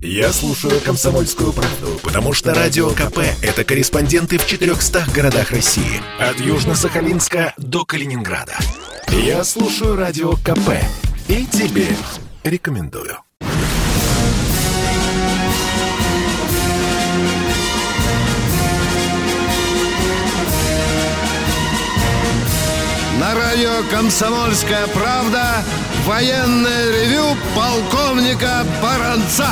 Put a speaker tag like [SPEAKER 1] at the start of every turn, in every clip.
[SPEAKER 1] Я слушаю «Комсомольскую правду», потому что «Радио КП» — это корреспонденты в 400 городах России. От Южно-Сахалинска до Калининграда. Я слушаю «Радио КП» и тебе рекомендую.
[SPEAKER 2] На радио «Комсомольская правда» военное ревю полковника Баранца.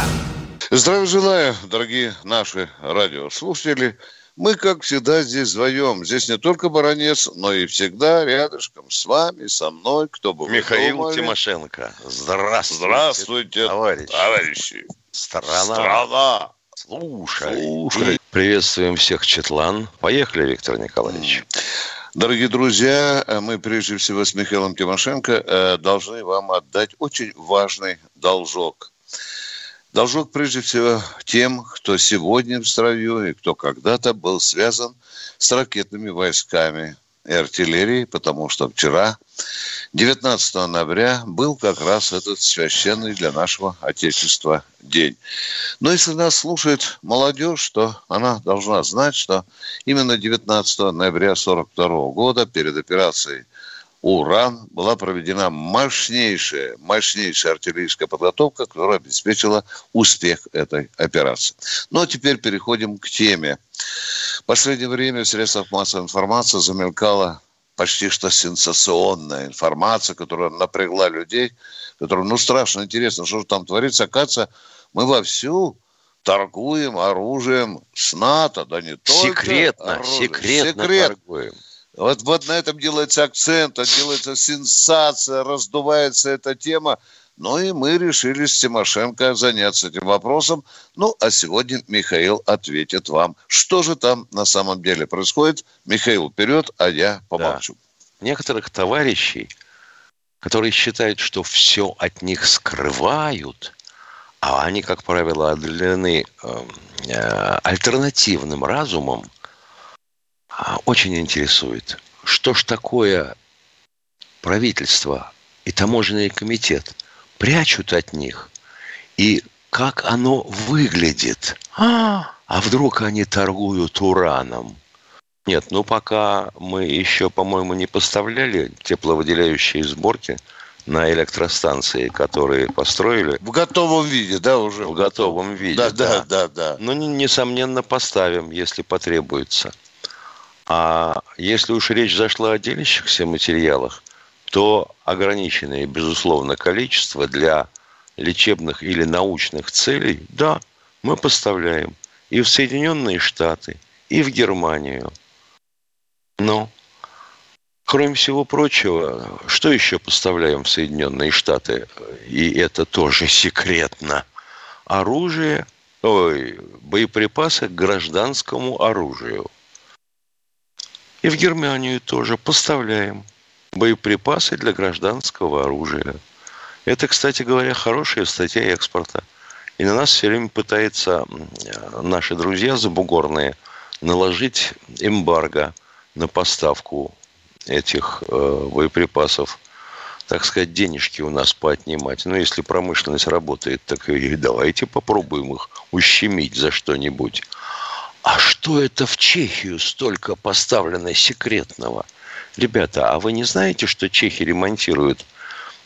[SPEAKER 3] Здравия желаю, дорогие наши радиослушатели. Мы, как всегда, здесь вдвоем. Здесь не только Баранец, но и всегда рядышком с вами, со мной, кто бы
[SPEAKER 4] Михаил
[SPEAKER 3] думали.
[SPEAKER 4] Тимошенко. Здравствуйте,
[SPEAKER 3] Здравствуйте,
[SPEAKER 4] товарищ.
[SPEAKER 3] товарищи.
[SPEAKER 4] Страна.
[SPEAKER 3] Страна.
[SPEAKER 4] Слушай.
[SPEAKER 3] Слушай.
[SPEAKER 4] Приветствуем всех Четлан. Поехали, Виктор Николаевич.
[SPEAKER 3] Дорогие друзья, э, мы прежде всего с Михаилом Тимошенко э, должны вам отдать очень важный должок. Должок прежде всего тем, кто сегодня в строю и кто когда-то был связан с ракетными войсками и артиллерией, потому что вчера, 19 ноября, был как раз этот священный для нашего Отечества день. Но если нас слушает молодежь, то она должна знать, что именно 19 ноября 1942 года перед операцией «Уран» была проведена мощнейшая, мощнейшая артиллерийская подготовка, которая обеспечила успех этой операции. Ну, а теперь переходим к теме. В последнее время в средствах массовой информации замелькала почти что сенсационная информация, которая напрягла людей, которым, ну, страшно интересно, что же там творится. Оказывается, мы вовсю торгуем оружием с НАТО, да не только
[SPEAKER 4] Секретно, секретно
[SPEAKER 3] Секрет.
[SPEAKER 4] торгуем.
[SPEAKER 3] Вот, вот на этом делается акцент, делается сенсация, раздувается эта тема. Ну и мы решили с Тимошенко заняться этим вопросом. Ну, а сегодня Михаил ответит вам, что же там на самом деле происходит. Михаил, вперед, а я помолчу.
[SPEAKER 4] Некоторых товарищей, которые считают, что все от них скрывают, а они, как правило, отделены э, э, альтернативным разумом, очень интересует, что ж такое правительство и таможенный комитет прячут от них, и как оно выглядит. А, а вдруг они торгуют ураном? Нет, ну пока мы еще, по-моему, не поставляли тепловыделяющие сборки на электростанции, которые построили
[SPEAKER 3] В готовом виде, да, уже?
[SPEAKER 4] в готовом виде.
[SPEAKER 3] Да, да, да, да.
[SPEAKER 4] Ну, не- несомненно, поставим, если потребуется. А если уж речь зашла о делящихся материалах, то ограниченное, безусловно, количество для лечебных или научных целей, да, мы поставляем и в Соединенные Штаты, и в Германию. Но, кроме всего прочего, что еще поставляем в Соединенные Штаты? И это тоже секретно. Оружие, ой, боеприпасы к гражданскому оружию. И в Германию тоже поставляем боеприпасы для гражданского оружия. Это, кстати говоря, хорошая статья экспорта. И на нас все время пытаются э, наши друзья забугорные наложить эмбарго на поставку этих э, боеприпасов. Так сказать, денежки у нас поотнимать. Но если промышленность работает, так и давайте попробуем их ущемить за что-нибудь. А что это в Чехию столько поставлено секретного? Ребята, а вы не знаете, что чехи ремонтируют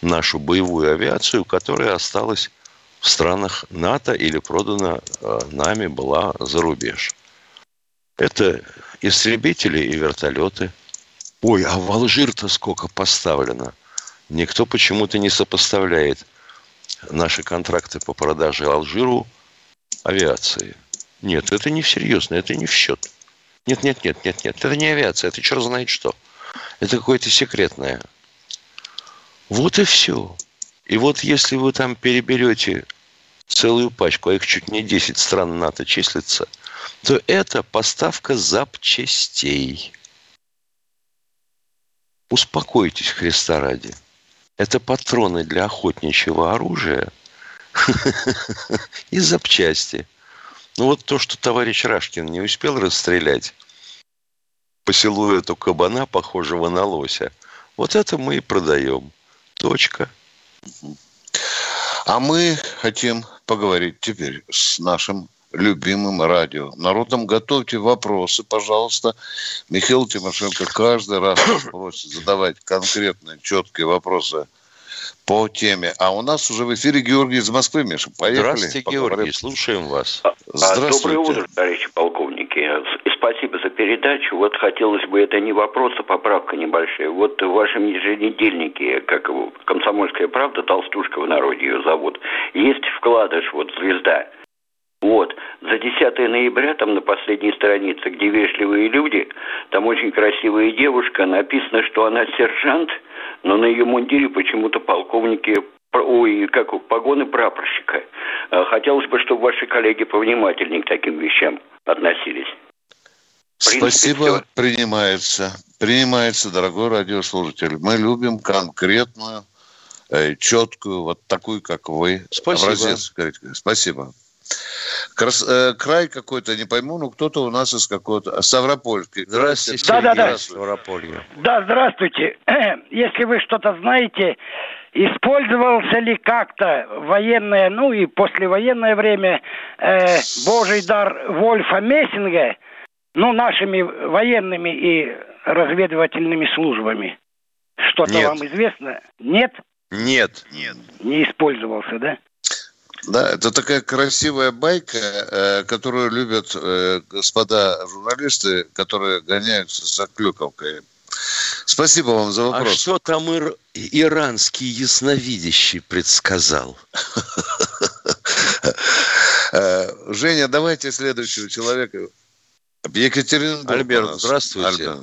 [SPEAKER 4] нашу боевую авиацию, которая осталась в странах НАТО или продана э, нами была за рубеж? Это истребители и вертолеты. Ой, а в Алжир-то сколько поставлено? Никто почему-то не сопоставляет наши контракты по продаже Алжиру авиации. Нет, это не серьезно, это не в счет. Нет, нет, нет, нет, нет, это не авиация, это черт знает что. Это какое-то секретное. Вот и все. И вот если вы там переберете целую пачку, а их чуть не 10 стран НАТО числится, то это поставка запчастей. Успокойтесь, Христа ради. Это патроны для охотничьего оружия и запчасти. Ну вот то, что товарищ Рашкин не успел расстрелять по силуэту кабана, похожего на лося, вот это мы и продаем. Точка.
[SPEAKER 3] А мы хотим поговорить теперь с нашим любимым радио. Народом готовьте вопросы, пожалуйста. Михаил Тимошенко каждый раз просит задавать конкретные, четкие вопросы по теме. А у нас уже в эфире Георгий из Москвы, Миша. Поехали.
[SPEAKER 4] Здравствуйте,
[SPEAKER 3] поговорим.
[SPEAKER 4] Георгий, слушаем вас.
[SPEAKER 5] А,
[SPEAKER 3] Здравствуйте.
[SPEAKER 5] Доброе утро, товарищи полковники. И спасибо за передачу. Вот хотелось бы, это не вопрос, а поправка небольшая. Вот в вашем еженедельнике, как его, «Комсомольская правда», «Толстушка» в народе ее зовут, есть вкладыш, вот «Звезда». Вот, за 10 ноября, там на последней странице, где вежливые люди, там очень красивая девушка, написано, что она сержант, но на ее мундире почему-то полковники, ой, как погоны прапорщика. А, Хотелось бы, чтобы ваши коллеги повнимательнее к таким вещам относились. Принципе,
[SPEAKER 3] Спасибо,
[SPEAKER 5] всё.
[SPEAKER 3] принимается. Принимается, дорогой радиослушатель. Мы любим конкретную, э, четкую, вот такую, как вы.
[SPEAKER 4] Спасибо.
[SPEAKER 3] Образец. Спасибо. Крас- э, край какой-то, не пойму, но кто-то у нас из какого-то... Ставропольский.
[SPEAKER 4] Здравствуйте,
[SPEAKER 6] Да-да-да.
[SPEAKER 4] Сергей из Ставрополья.
[SPEAKER 6] Да, здравствуйте. Если вы что-то знаете, использовался ли как-то военное, ну и послевоенное время э, Божий дар Вольфа Мессинга, ну, нашими военными и разведывательными службами? Что-то
[SPEAKER 4] Нет.
[SPEAKER 6] вам известно? Нет?
[SPEAKER 4] Нет.
[SPEAKER 6] Не использовался, да?
[SPEAKER 3] Да, это такая красивая байка, э, которую любят э, господа журналисты, которые гоняются за клюковкой. Спасибо вам за
[SPEAKER 4] А
[SPEAKER 3] вопрос.
[SPEAKER 4] что там ир- иранский ясновидящий предсказал?
[SPEAKER 3] Э, Женя, давайте следующего человека. Екатеринбург.
[SPEAKER 4] Альберт, здравствуйте.
[SPEAKER 3] Альберт.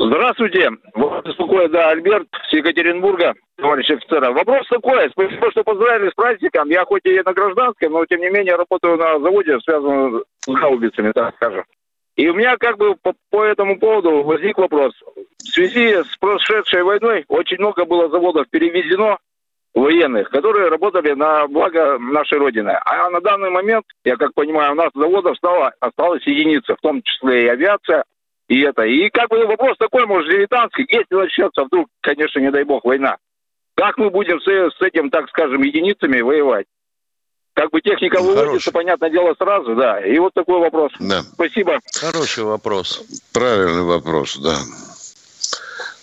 [SPEAKER 7] Здравствуйте. Вас беспокоит, да, Альберт с Екатеринбурга, товарищ офицера. Вопрос такой. Спасибо, что поздравили с праздником. Я хоть и на гражданском, но тем не менее работаю на заводе, связанном с гаубицами, так скажем. И у меня как бы по, по этому поводу возник вопрос. В связи с прошедшей войной очень много было заводов перевезено военных, которые работали на благо нашей Родины. А на данный момент, я как понимаю, у нас заводов стало, осталось единицы, в том числе и авиация, и это. И как бы вопрос такой, может, дилетантский, если начнется вдруг, конечно, не дай бог, война, как мы будем с, с этим, так скажем, единицами воевать? Как бы техника выводится,
[SPEAKER 4] хороший.
[SPEAKER 7] понятное дело, сразу, да. И вот такой вопрос.
[SPEAKER 3] Да,
[SPEAKER 7] Спасибо.
[SPEAKER 4] Хороший вопрос.
[SPEAKER 3] правильный вопрос, да.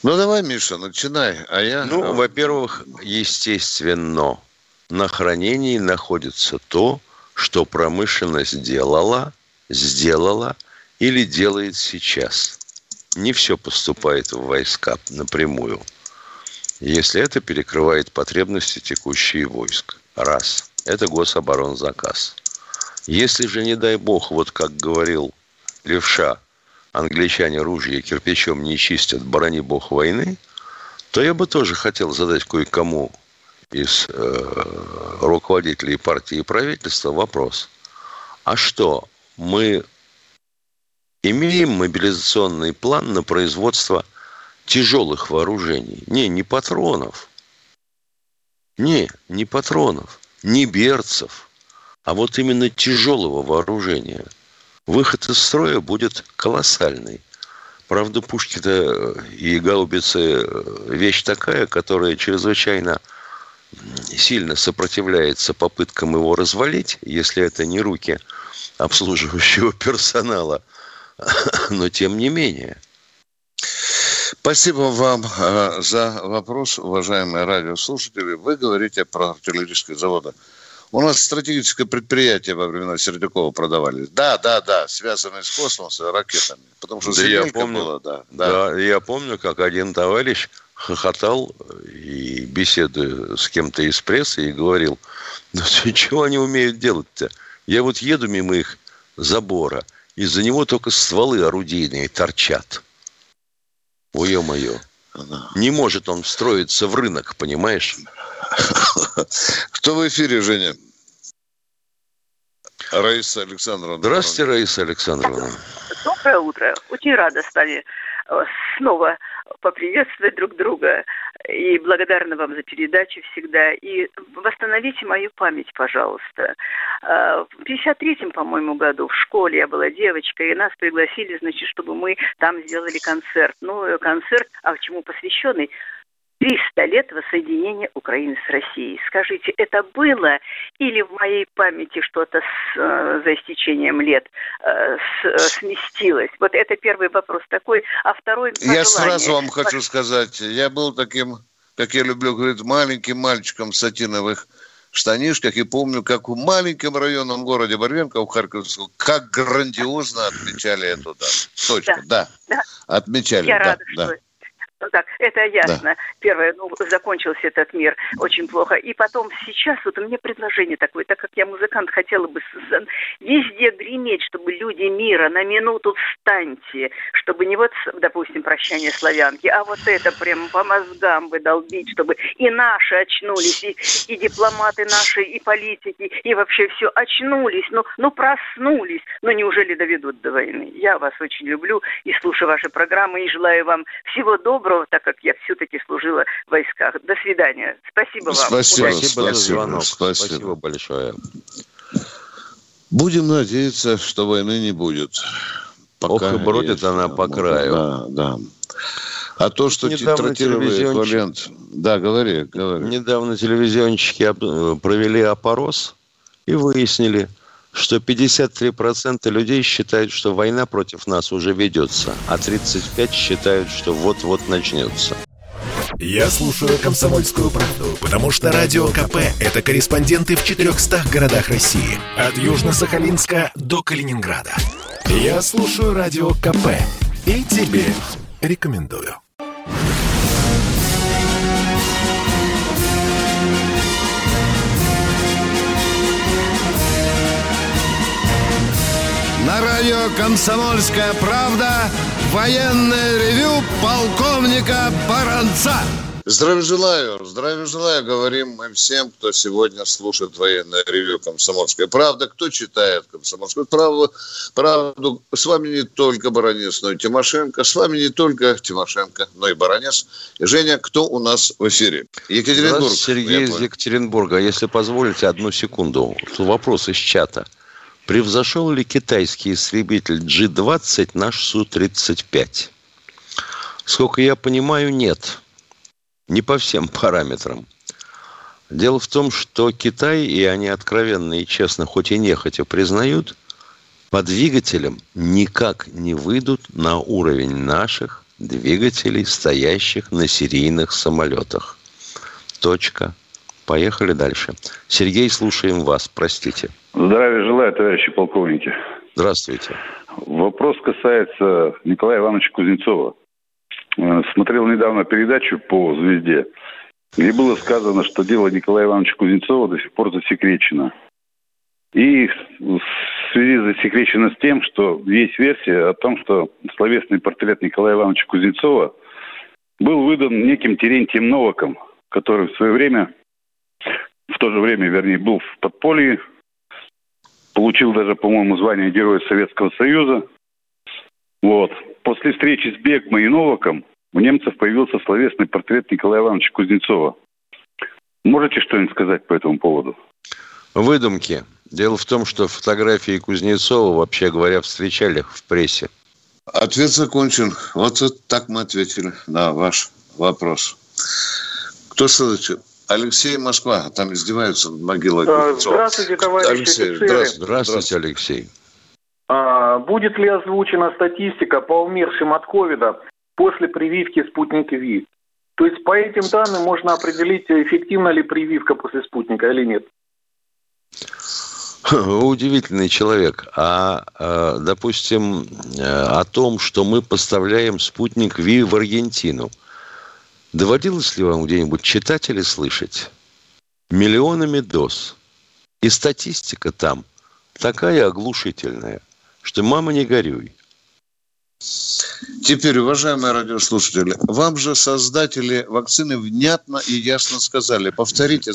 [SPEAKER 3] Ну давай, Миша, начинай, а я...
[SPEAKER 4] Ну, во-первых, естественно, на хранении находится то, что промышленность делала, сделала или делает сейчас. Не все поступает в войска напрямую. Если это перекрывает потребности текущие войск. Раз. Это гособоронзаказ. Если же, не дай бог, вот как говорил Левша, англичане ружья кирпичом не чистят, брони бог войны, то я бы тоже хотел задать кое-кому из э, руководителей партии и правительства вопрос. А что, мы имеем мобилизационный план на производство тяжелых вооружений? Не, не патронов. Не, не патронов, не берцев, а вот именно тяжелого вооружения. Выход из строя будет колоссальный. Правда, пушки-то и гаубицы э, вещь такая, которая чрезвычайно сильно сопротивляется попыткам его развалить, если это не руки обслуживающего персонала. Но тем не менее.
[SPEAKER 3] Спасибо вам э, за вопрос, уважаемые радиослушатели. Вы говорите про артиллерийские заводы. У нас стратегическое предприятие во времена Сердюкова продавались. Да, да, да, связанные с космосом, ракетами. Потому что
[SPEAKER 4] Да я помню.
[SPEAKER 3] была, да, да.
[SPEAKER 4] Да, я помню, как один товарищ хохотал и беседуя с кем-то из прессы и говорил, ну чего они умеют делать-то? Я вот еду мимо их забора, из-за него только стволы орудийные торчат. Ой, ё-моё. Не может он встроиться в рынок, понимаешь?
[SPEAKER 3] Кто в эфире, Женя? Раиса Александровна.
[SPEAKER 4] Здравствуйте, Раиса Александровна.
[SPEAKER 8] Доброе утро. Очень рада с вами э, снова поприветствовать друг друга. И благодарна вам за передачу всегда. И восстановите мою память, пожалуйста. Э, В 53-м, по-моему, году в школе я была девочкой, и нас пригласили, значит, чтобы мы там сделали концерт. Ну, э, концерт, а к чему посвященный? 300 лет воссоединения Украины с Россией. Скажите, это было или в моей памяти что-то с, э, за истечением лет э, с, э, сместилось? Вот это первый вопрос такой. А второй
[SPEAKER 3] Я сразу вам хочу сказать, я был таким, как я люблю говорить, маленьким мальчиком в сатиновых штанишках и помню, как в маленьком районном городе Барвенко у Харьковского, как грандиозно отмечали эту дату. Точку, да. да. да. Отмечали,
[SPEAKER 8] Я
[SPEAKER 3] да,
[SPEAKER 8] рада,
[SPEAKER 3] да.
[SPEAKER 8] что ну так, это ясно. Да. Первое, ну, закончился этот мир очень плохо. И потом сейчас вот у меня предложение такое, так как я музыкант, хотела бы везде греметь, чтобы люди мира на минуту встаньте, чтобы не вот, допустим, прощание славянки, а вот это прям по мозгам выдолбить, чтобы и наши очнулись, и, и дипломаты наши, и политики, и вообще все очнулись, ну, ну проснулись. Но неужели доведут до войны? Я вас очень люблю и слушаю ваши программы, и желаю вам всего доброго доброго, так как я все-таки служила в войсках. До свидания. Спасибо вам.
[SPEAKER 3] Спасибо,
[SPEAKER 4] спасибо,
[SPEAKER 3] спасибо
[SPEAKER 4] за звонок.
[SPEAKER 3] Спасибо.
[SPEAKER 4] спасибо большое.
[SPEAKER 3] Будем надеяться, что войны не будет.
[SPEAKER 4] Пока Ох, и бродит есть. она по краю.
[SPEAKER 3] Да, да. А то, что титратировый эквивалент... Да, говори, говори.
[SPEAKER 4] Недавно телевизионщики провели опорос и выяснили, что 53% людей считают, что война против нас уже ведется, а 35% считают, что вот-вот начнется.
[SPEAKER 1] Я слушаю «Комсомольскую правду», потому что «Радио КП» — это корреспонденты в 400 городах России. От Южно-Сахалинска до Калининграда. Я слушаю «Радио КП» и тебе рекомендую.
[SPEAKER 2] Радио «Комсомольская правда» военное ревю полковника Баранца.
[SPEAKER 3] Здравия желаю, здравия желаю, говорим мы всем, кто сегодня слушает военное ревю «Комсомольская правда», кто читает «Комсомольскую правду». правду. С вами не только Баранец, но и Тимошенко. С вами не только Тимошенко, но и Баранец. И Женя, кто у нас в эфире?
[SPEAKER 4] Екатеринбург. Сергей из Екатеринбурга. Если позволите, одну секунду. Вопрос из чата. Превзошел ли китайский истребитель G-20 наш Су-35? Сколько я понимаю, нет. Не по всем параметрам. Дело в том, что Китай, и они откровенно и честно, хоть и нехотя признают, по двигателям никак не выйдут на уровень наших двигателей, стоящих на серийных самолетах. Точка. Поехали дальше. Сергей, слушаем вас. Простите.
[SPEAKER 9] Здравия желаю, товарищи полковники.
[SPEAKER 4] Здравствуйте.
[SPEAKER 9] Вопрос касается Николая Ивановича Кузнецова. Э, смотрел недавно передачу по «Звезде», где было сказано, что дело Николая Ивановича Кузнецова до сих пор засекречено. И в связи засекречено с тем, что есть версия о том, что словесный портрет Николая Ивановича Кузнецова был выдан неким Терентием Новаком, который в свое время, в то же время, вернее, был в подполье, Получил даже, по-моему, звание Героя Советского Союза. Вот. После встречи с Бегмой и Новаком у немцев появился словесный портрет Николая Ивановича Кузнецова. Можете что-нибудь сказать по этому поводу?
[SPEAKER 4] Выдумки. Дело в том, что фотографии Кузнецова, вообще говоря, встречали в прессе.
[SPEAKER 3] Ответ закончен. Вот, вот так мы ответили на ваш вопрос. Кто следующий? Алексей Москва, там издеваются над могилой.
[SPEAKER 10] Здравствуйте, товарищи Алексей,
[SPEAKER 4] офицеры. Здравствуйте, здравствуйте, Алексей.
[SPEAKER 10] А, будет ли озвучена статистика по умершим от ковида после прививки спутник Ви? То есть по этим данным можно определить, эффективна ли прививка после спутника или нет?
[SPEAKER 4] Удивительный человек. А, а допустим, э, о том, что мы поставляем спутник Ви в Аргентину – Доводилось ли вам где-нибудь читать или слышать? Миллионами доз. И статистика там такая оглушительная, что мама не горюй.
[SPEAKER 3] Теперь, уважаемые радиослушатели, вам же создатели вакцины внятно и ясно сказали, повторите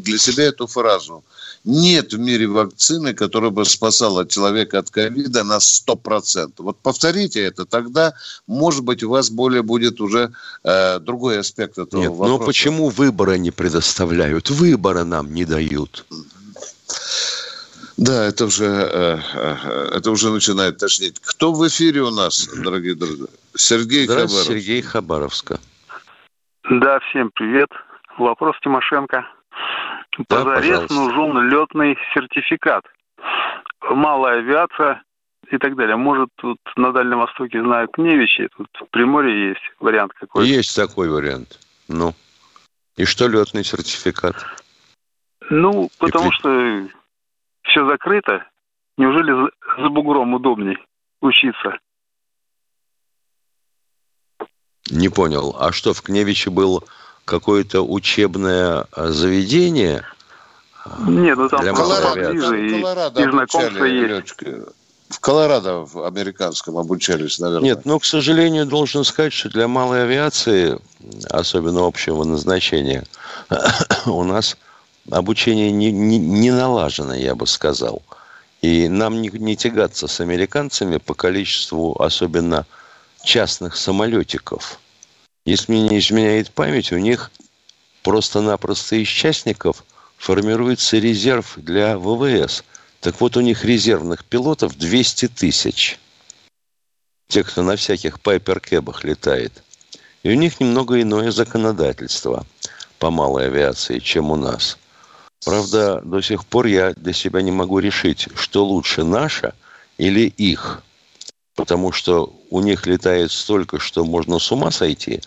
[SPEAKER 3] для себя эту фразу. Нет в мире вакцины, которая бы спасала человека от ковида на 100%. Вот повторите это, тогда, может быть, у вас более будет уже э, другой аспект этого Нет, вопроса.
[SPEAKER 4] Но почему выбора не предоставляют? Выбора нам не дают.
[SPEAKER 3] Да, это уже, э, э, это уже начинает тошнить. Кто в эфире у нас, дорогие друзья? Сергей
[SPEAKER 4] Здравствуйте, Хабаров. Сергей Хабаровска.
[SPEAKER 11] Да, всем привет. Вопрос Тимошенко.
[SPEAKER 4] Да,
[SPEAKER 11] Позарез нужен летный сертификат. Малая авиация и так далее. Может, тут на Дальнем Востоке знают Кневичи, тут в Приморье есть вариант какой-то.
[SPEAKER 4] Есть такой вариант. Ну. И что летный сертификат?
[SPEAKER 11] Ну, потому
[SPEAKER 4] при-
[SPEAKER 11] что все закрыто. Неужели за, бугром удобней учиться?
[SPEAKER 4] Не понял. А что, в Кневиче было какое-то учебное а, заведение?
[SPEAKER 11] Нет, ну там
[SPEAKER 4] Для
[SPEAKER 3] Колорадо,
[SPEAKER 11] поближе и,
[SPEAKER 3] Колорадо
[SPEAKER 11] и знакомства
[SPEAKER 3] обучали
[SPEAKER 11] есть.
[SPEAKER 3] В Колорадо в американском обучались, наверное.
[SPEAKER 4] Нет, ну, к сожалению, должен сказать, что для малой авиации, особенно общего назначения, у нас обучение не, не, не налажено, я бы сказал. И нам не, не тягаться с американцами по количеству особенно частных самолетиков. Если мне не изменяет память, у них просто-напросто из частников формируется резерв для ВВС. Так вот, у них резервных пилотов 200 тысяч. Те, кто на всяких пайперкэбах летает. И у них немного иное законодательство по малой авиации, чем у нас. Правда, до сих пор я для себя не могу решить, что лучше наша или их. Потому что у них летает столько, что можно с ума сойти.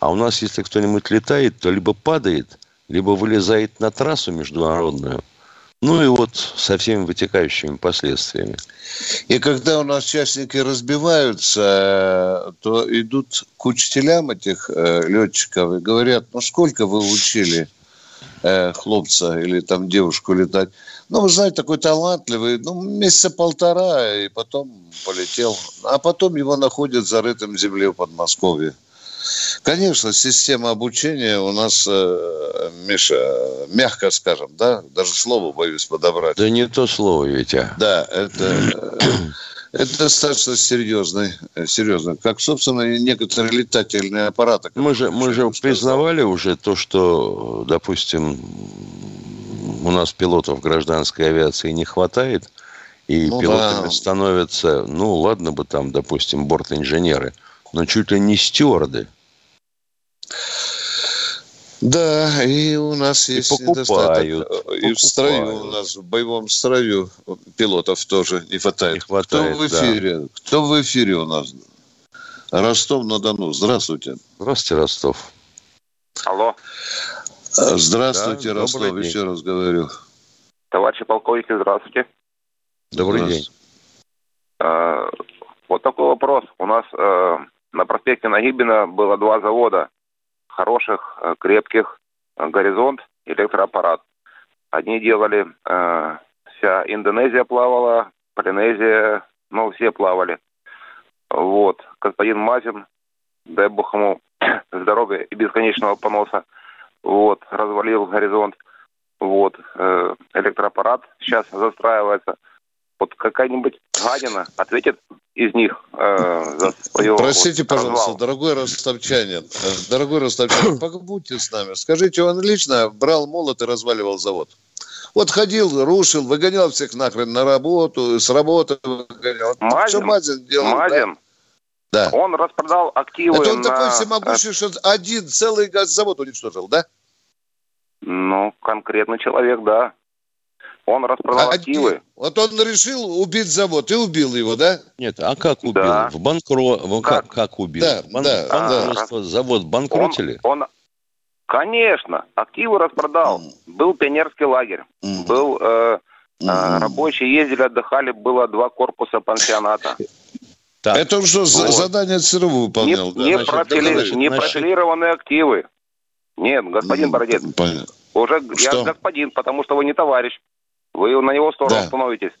[SPEAKER 4] А у нас, если кто-нибудь летает, то либо падает, либо вылезает на трассу международную. Ну и вот со всеми вытекающими последствиями.
[SPEAKER 3] И когда у нас частники разбиваются, то идут к учителям этих э, летчиков и говорят, ну сколько вы учили э, хлопца или там девушку летать? Ну, вы знаете, такой талантливый, ну, месяца полтора, и потом полетел. А потом его находят зарытым в земле в Подмосковье. Конечно, система обучения у нас, э, Миша, мягко скажем, да, даже слово боюсь подобрать.
[SPEAKER 4] Да не то слово, Витя.
[SPEAKER 3] Да, это, э, это достаточно серьезный, э, серьезно. Как, собственно, и некоторые летательные аппараты.
[SPEAKER 4] Мы же, мы же признавали уже то, что, допустим, у нас пилотов гражданской авиации не хватает, и
[SPEAKER 3] Ну
[SPEAKER 4] пилотами
[SPEAKER 3] да.
[SPEAKER 4] становятся, ну ладно бы там, допустим, бортинженеры, но чуть ли не стюарды.
[SPEAKER 3] Да, и у нас
[SPEAKER 4] И
[SPEAKER 3] есть
[SPEAKER 4] покупают,
[SPEAKER 3] недостаток. И в строю у
[SPEAKER 4] покупают.
[SPEAKER 3] нас, в боевом строю пилотов тоже не хватает.
[SPEAKER 4] Не хватает,
[SPEAKER 3] Кто в
[SPEAKER 4] да.
[SPEAKER 3] эфире? Кто в эфире у нас? Ростов-на-Дону. Здравствуйте.
[SPEAKER 4] Здравствуйте, Ростов.
[SPEAKER 12] Алло,
[SPEAKER 3] А, Здравствуйте,
[SPEAKER 4] Да,
[SPEAKER 3] Ростов,
[SPEAKER 4] добрый день.
[SPEAKER 3] еще раз говорю.
[SPEAKER 12] товарищи полковники, здравствуйте.
[SPEAKER 4] Добрый день.
[SPEAKER 3] Здравствуйте.
[SPEAKER 12] Э, Вот такой вопрос. У нас э, на проспекте Нагибина было два завода хороших, э, крепких, э, «Горизонт», электроаппарат. Одни делали, э, вся Индонезия плавала, Полинезия, ну, все плавали. Вот. Господин Мазин, дай бог ему здоровья и бесконечного поноса, вот, развалил «Горизонт». Вот. э, электроаппарат сейчас застраивается. Вот какая-нибудь гадина ответит из них э, за свое
[SPEAKER 3] Простите,
[SPEAKER 12] вот,
[SPEAKER 3] пожалуйста,
[SPEAKER 12] развал.
[SPEAKER 3] дорогой ростовчанин, дорогой ростовчанин, побудьте с нами. Скажите, он лично брал молот и разваливал завод? Вот ходил, рушил, выгонял всех нахрен на работу, с работы выгонял.
[SPEAKER 12] Мазин?
[SPEAKER 3] Что Мазин делал? да?
[SPEAKER 12] Мазин,
[SPEAKER 3] Да.
[SPEAKER 12] он распродал активы
[SPEAKER 3] Это он
[SPEAKER 12] на...
[SPEAKER 3] такой всемогущий, что один целый газзавод уничтожил, да?
[SPEAKER 12] Ну, конкретный человек, да. Он распродал
[SPEAKER 3] А
[SPEAKER 12] активы.
[SPEAKER 3] один. Вот он решил убить завод и убил его, да?
[SPEAKER 4] Нет, а как убил?
[SPEAKER 12] Да.
[SPEAKER 4] В банкро... Как, как убил?
[SPEAKER 3] Да,
[SPEAKER 4] Бан-
[SPEAKER 3] да,
[SPEAKER 4] банкротство, завод
[SPEAKER 12] Он,
[SPEAKER 4] банкротили?
[SPEAKER 12] он, конечно, активы распродал. Был пионерский лагерь,
[SPEAKER 3] Мгм.
[SPEAKER 12] был э, э,
[SPEAKER 3] Мгм.
[SPEAKER 12] рабочие ездили, отдыхали, было два корпуса пансионата.
[SPEAKER 4] Так,
[SPEAKER 3] Это он что, за-
[SPEAKER 12] Вот.
[SPEAKER 3] задание ЦРУ
[SPEAKER 12] Не,
[SPEAKER 3] выполнял? да?
[SPEAKER 12] не,
[SPEAKER 3] Значит,
[SPEAKER 12] профили-
[SPEAKER 3] значит,
[SPEAKER 12] не
[SPEAKER 4] значит-
[SPEAKER 12] профилированные активы. Нет, господин Бородец,
[SPEAKER 3] понятно.
[SPEAKER 12] уже
[SPEAKER 3] Что?
[SPEAKER 12] я господин, потому что вы не товарищ. Вы на его сторону
[SPEAKER 3] Да.
[SPEAKER 12] становитесь.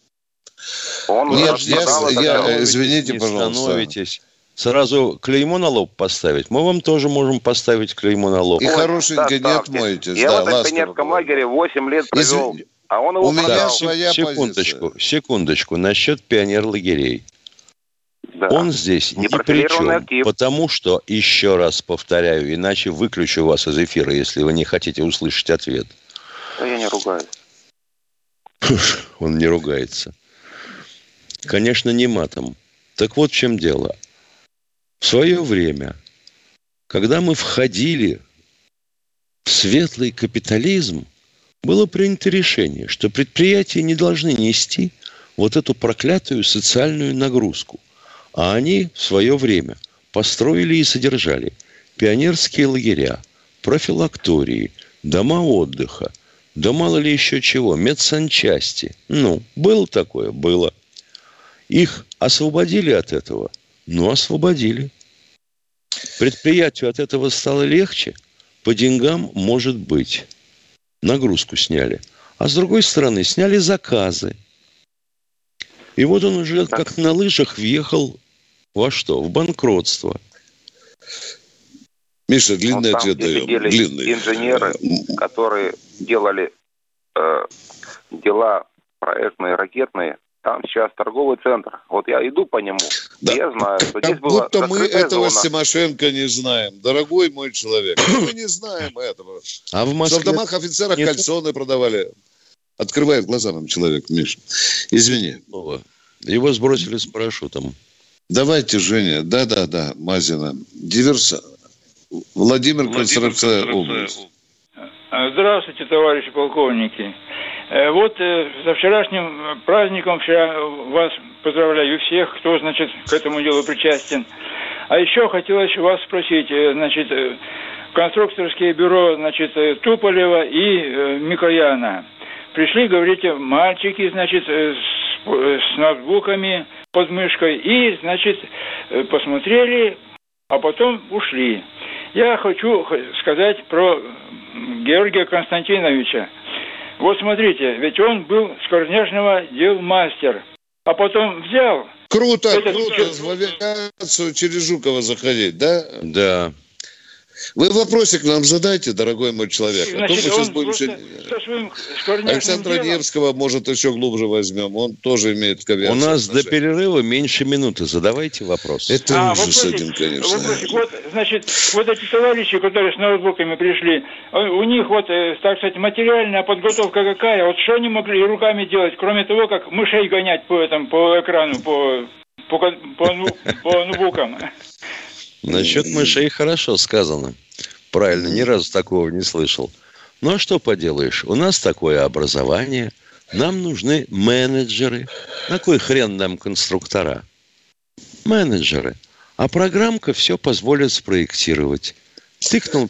[SPEAKER 12] Он
[SPEAKER 3] Нет,
[SPEAKER 12] распродал
[SPEAKER 3] я- я, э, извините,
[SPEAKER 4] не
[SPEAKER 3] пожалуйста.
[SPEAKER 4] становитесь. Сразу клеймо на лоб поставить. Мы вам тоже можем поставить клеймо на лоб.
[SPEAKER 3] И
[SPEAKER 12] Ой,
[SPEAKER 3] хорошенько не
[SPEAKER 12] доставьте.
[SPEAKER 3] отмоетесь.
[SPEAKER 12] Я
[SPEAKER 3] да,
[SPEAKER 12] в этом пионерском лагере 8 лет провел,
[SPEAKER 3] Извини-
[SPEAKER 12] а он его
[SPEAKER 3] У меня
[SPEAKER 12] продал.
[SPEAKER 3] своя-
[SPEAKER 4] секундочку,
[SPEAKER 3] позиция.
[SPEAKER 4] секундочку. Насчет пионер-лагерей.
[SPEAKER 12] Да.
[SPEAKER 4] Он здесь ни при чем.
[SPEAKER 12] актив.
[SPEAKER 4] Потому что, еще раз повторяю, иначе выключу вас из эфира, если вы не хотите услышать ответ.
[SPEAKER 12] Да я не ругаюсь.
[SPEAKER 4] Он не ругается. Конечно, не матом. Так вот в чем дело. В свое время, когда мы входили в светлый капитализм было принято решение, что предприятия не должны нести вот эту проклятую социальную нагрузку. А они в свое время построили и содержали пионерские лагеря, профилактории, дома отдыха, да мало ли еще чего, медсанчасти. Ну, было такое? Было. Их освободили от этого? Ну, освободили. Предприятию от этого стало легче? По деньгам может быть. Нагрузку сняли. А с другой стороны, сняли заказы. И вот он уже как на лыжах въехал во что? В банкротство.
[SPEAKER 3] Миша, длинный
[SPEAKER 12] Ну, там,
[SPEAKER 3] ответ даем. Длинный.
[SPEAKER 12] инженеры, которые делали э, дела проектные, ракетные, там сейчас торговый центр. Вот я иду по нему, и я знаю, что здесь
[SPEAKER 3] Как
[SPEAKER 12] была
[SPEAKER 3] будто мы этого
[SPEAKER 12] зона.
[SPEAKER 3] с Тимошенко не знаем. Дорогой мой человек, мы не знаем этого.
[SPEAKER 4] А в
[SPEAKER 3] Что в
[SPEAKER 4] Москве...
[SPEAKER 3] домах офицеров
[SPEAKER 4] нет
[SPEAKER 3] кальсоны продавали. Открывает глаза нам человек, Миша. Извини.
[SPEAKER 4] Его сбросили с парашютом.
[SPEAKER 3] Давайте, Женя. Да-да-да, Мазина. Диверса. Владимир, Констракция область.
[SPEAKER 13] А, Здравствуйте, товарищи полковники. Э, Вот э, со вчерашним э, праздником вчера вас поздравляю всех, кто, значит, к этому делу причастен. А еще хотелось вас спросить, э, значит, э, конструкторское бюро, значит, э, Туполева и э, Микояна. Пришли, говорите, мальчики, значит, э, с, э, с ноутбуками под мышкой и, значит, э, посмотрели, а потом ушли. Я хочу сказать про Георгия Константиновича. Вот смотрите, ведь он был скорняжного дел мастер, а потом взял.
[SPEAKER 3] Круто,
[SPEAKER 13] этот-
[SPEAKER 3] круто. В авиацию через Жукова заходить, да?
[SPEAKER 4] Да.
[SPEAKER 3] Вы вопросик нам задайте, дорогой мой человек. А то мы
[SPEAKER 13] Значит,
[SPEAKER 3] сейчас будем... еще- Александра
[SPEAKER 13] делом-
[SPEAKER 3] Невского, может, еще глубже возьмем. Он тоже имеет к
[SPEAKER 4] У нас до
[SPEAKER 3] отношение.
[SPEAKER 4] перерыва меньше минуты. Задавайте вопрос.
[SPEAKER 3] Это
[SPEAKER 13] А,
[SPEAKER 3] ужас
[SPEAKER 13] вопросик,
[SPEAKER 3] один, конечно.
[SPEAKER 13] вопросик. Вот, значит, вот эти товарищи, которые с ноутбуками пришли, э, у них вот, э, так сказать, материальная подготовка какая? Вот что они могли руками делать, кроме того, как мышей гонять по этому, по экрану, по, по, по, ну- по ноутбукам?
[SPEAKER 4] Насчет мышей хорошо сказано. Правильно, ни разу такого не слышал. Ну а что поделаешь? У нас такое образование. Нам нужны менеджеры. На кой хрен нам конструктора? Менеджеры. А программка все позволит спроектировать. Тыкнул,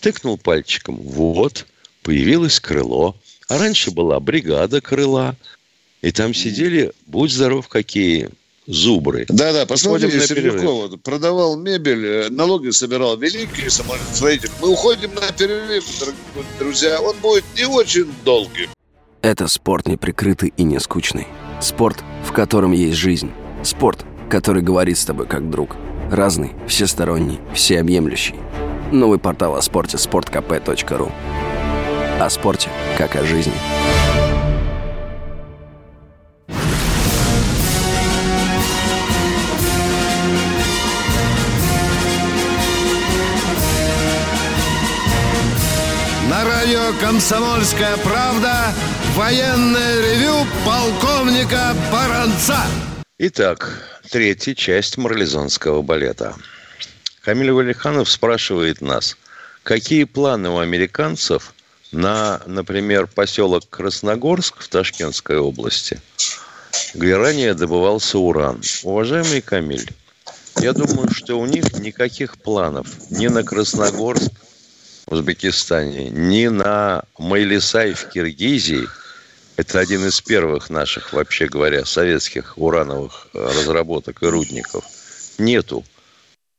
[SPEAKER 4] тыкнул пальчиком. Вот, появилось крыло. А раньше была бригада крыла. И там сидели, будь здоров, какие зубры.
[SPEAKER 3] Да-да, посмотрите,
[SPEAKER 4] Уходим на перерыв.
[SPEAKER 3] Сердюкова продавал мебель, э, налоги собирал великий самолетостроитель. Мы уходим на перерыв, друзья. Он будет не очень долгий.
[SPEAKER 14] Это спорт неприкрытый и не скучный. Спорт, в котором есть жизнь. Спорт, который говорит с тобой как друг. Разный, всесторонний, всеобъемлющий. Новый портал о спорте – sportkp.ru О спорте, как о жизни.
[SPEAKER 2] Радио «Комсомольская правда» военное ревю полковника Баранца.
[SPEAKER 4] Итак, третья часть марлезонского балета. Камиль Валиханов спрашивает нас, какие планы у американцев на, например, поселок Красногорск в Ташкентской области, где ранее добывался уран. Уважаемый Камиль, я думаю, что у них никаких планов ни на Красногорск в Узбекистане, ни на Майлисай в Киргизии – это один из первых наших, вообще говоря, советских урановых э, разработок и рудников. Нету.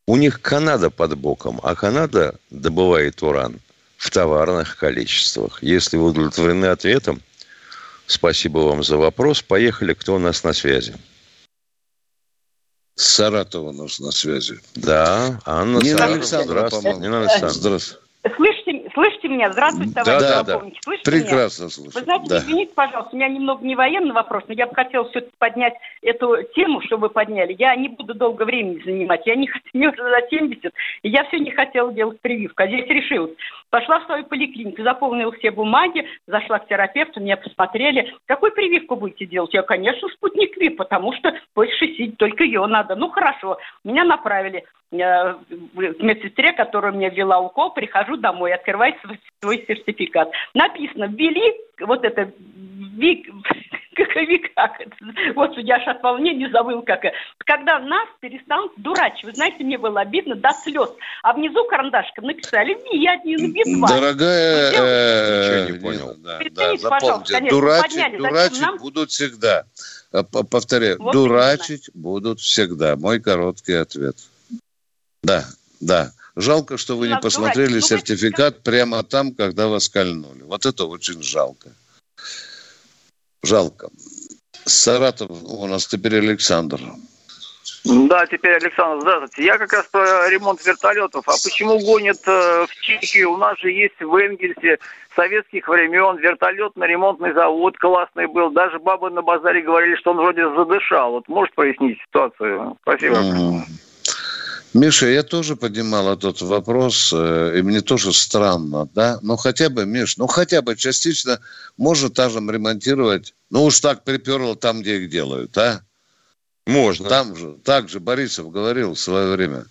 [SPEAKER 4] У них Канада под боком, а Канада добывает уран в товарных количествах. Если вы удовлетворены ответом, спасибо вам за вопрос. Поехали, кто у нас на связи?
[SPEAKER 3] С Саратова у нас на связи.
[SPEAKER 4] Да, Анна
[SPEAKER 3] Нина
[SPEAKER 4] Саратова.
[SPEAKER 3] Александровна,
[SPEAKER 4] Здравствуйте. Нина Александровна.
[SPEAKER 3] Здравствуйте.
[SPEAKER 15] Слышите, слышите меня? Здравствуйте,
[SPEAKER 4] Да,
[SPEAKER 15] товарищ
[SPEAKER 4] да, да.
[SPEAKER 15] полковник. Слышите меня?
[SPEAKER 3] Прекрасно слушаю.
[SPEAKER 15] Вы знаете,
[SPEAKER 3] Да.
[SPEAKER 15] извините, пожалуйста, у меня немного не военный вопрос, но я бы хотела все-таки поднять эту тему, что вы подняли. Я не буду долго времени занимать. Я не мне уже за 70, и я все не хотела делать прививку. А здесь решилась. Пошла в свою поликлинику, заполнила все бумаги, зашла к терапевту, меня посмотрели. Какую прививку будете делать? Я, конечно, спутник Ви, потому что больше сидеть, только ее надо. Ну, хорошо. Меня направили э, к медсестре, которая мне ввела укол, прихожу домой, открывается свой сертификат. Написано, ввели вот это ВИК, как, как это, вот я аж от волнения забыл, как это. Когда нас перестанут дурачить, вы знаете, мне было обидно до слез. А внизу карандашком написали ВИ-1, ВИ-2.
[SPEAKER 3] Дорогая, э,
[SPEAKER 4] Ничего не понял.
[SPEAKER 3] да, да, запомните,
[SPEAKER 15] конечно,
[SPEAKER 3] дурачить,
[SPEAKER 15] подняли. Зачем
[SPEAKER 3] дурачить
[SPEAKER 15] нам?
[SPEAKER 3] будут всегда. П- Повторяю,
[SPEAKER 15] Вот
[SPEAKER 3] дурачить будут всегда. Мой короткий ответ. Да, да. Жалко, что вы не посмотрели.
[SPEAKER 15] Ну,
[SPEAKER 3] сертификат прямо там, когда вас кольнули. Вот это очень жалко. Жалко. Саратов у нас теперь Александр.
[SPEAKER 7] Да, теперь, Александр, здравствуйте. Я как раз про ремонт вертолетов. А почему гонят э, в Чехию? У нас же есть в Энгельсе советских времен вертолетно-ремонтный завод классный был. Даже бабы на базаре говорили, что он вроде задышал. Вот может прояснить ситуацию? Спасибо.
[SPEAKER 3] Мгм. Миша, я тоже поднимал этот вопрос, э, и мне тоже странно, да? Ну, хотя бы, Миш, ну, хотя бы частично можно там ремонтировать. Ну, уж так приперло там, где их делают, а?
[SPEAKER 4] Можно.
[SPEAKER 3] Там же, так же Борисов говорил в свое время.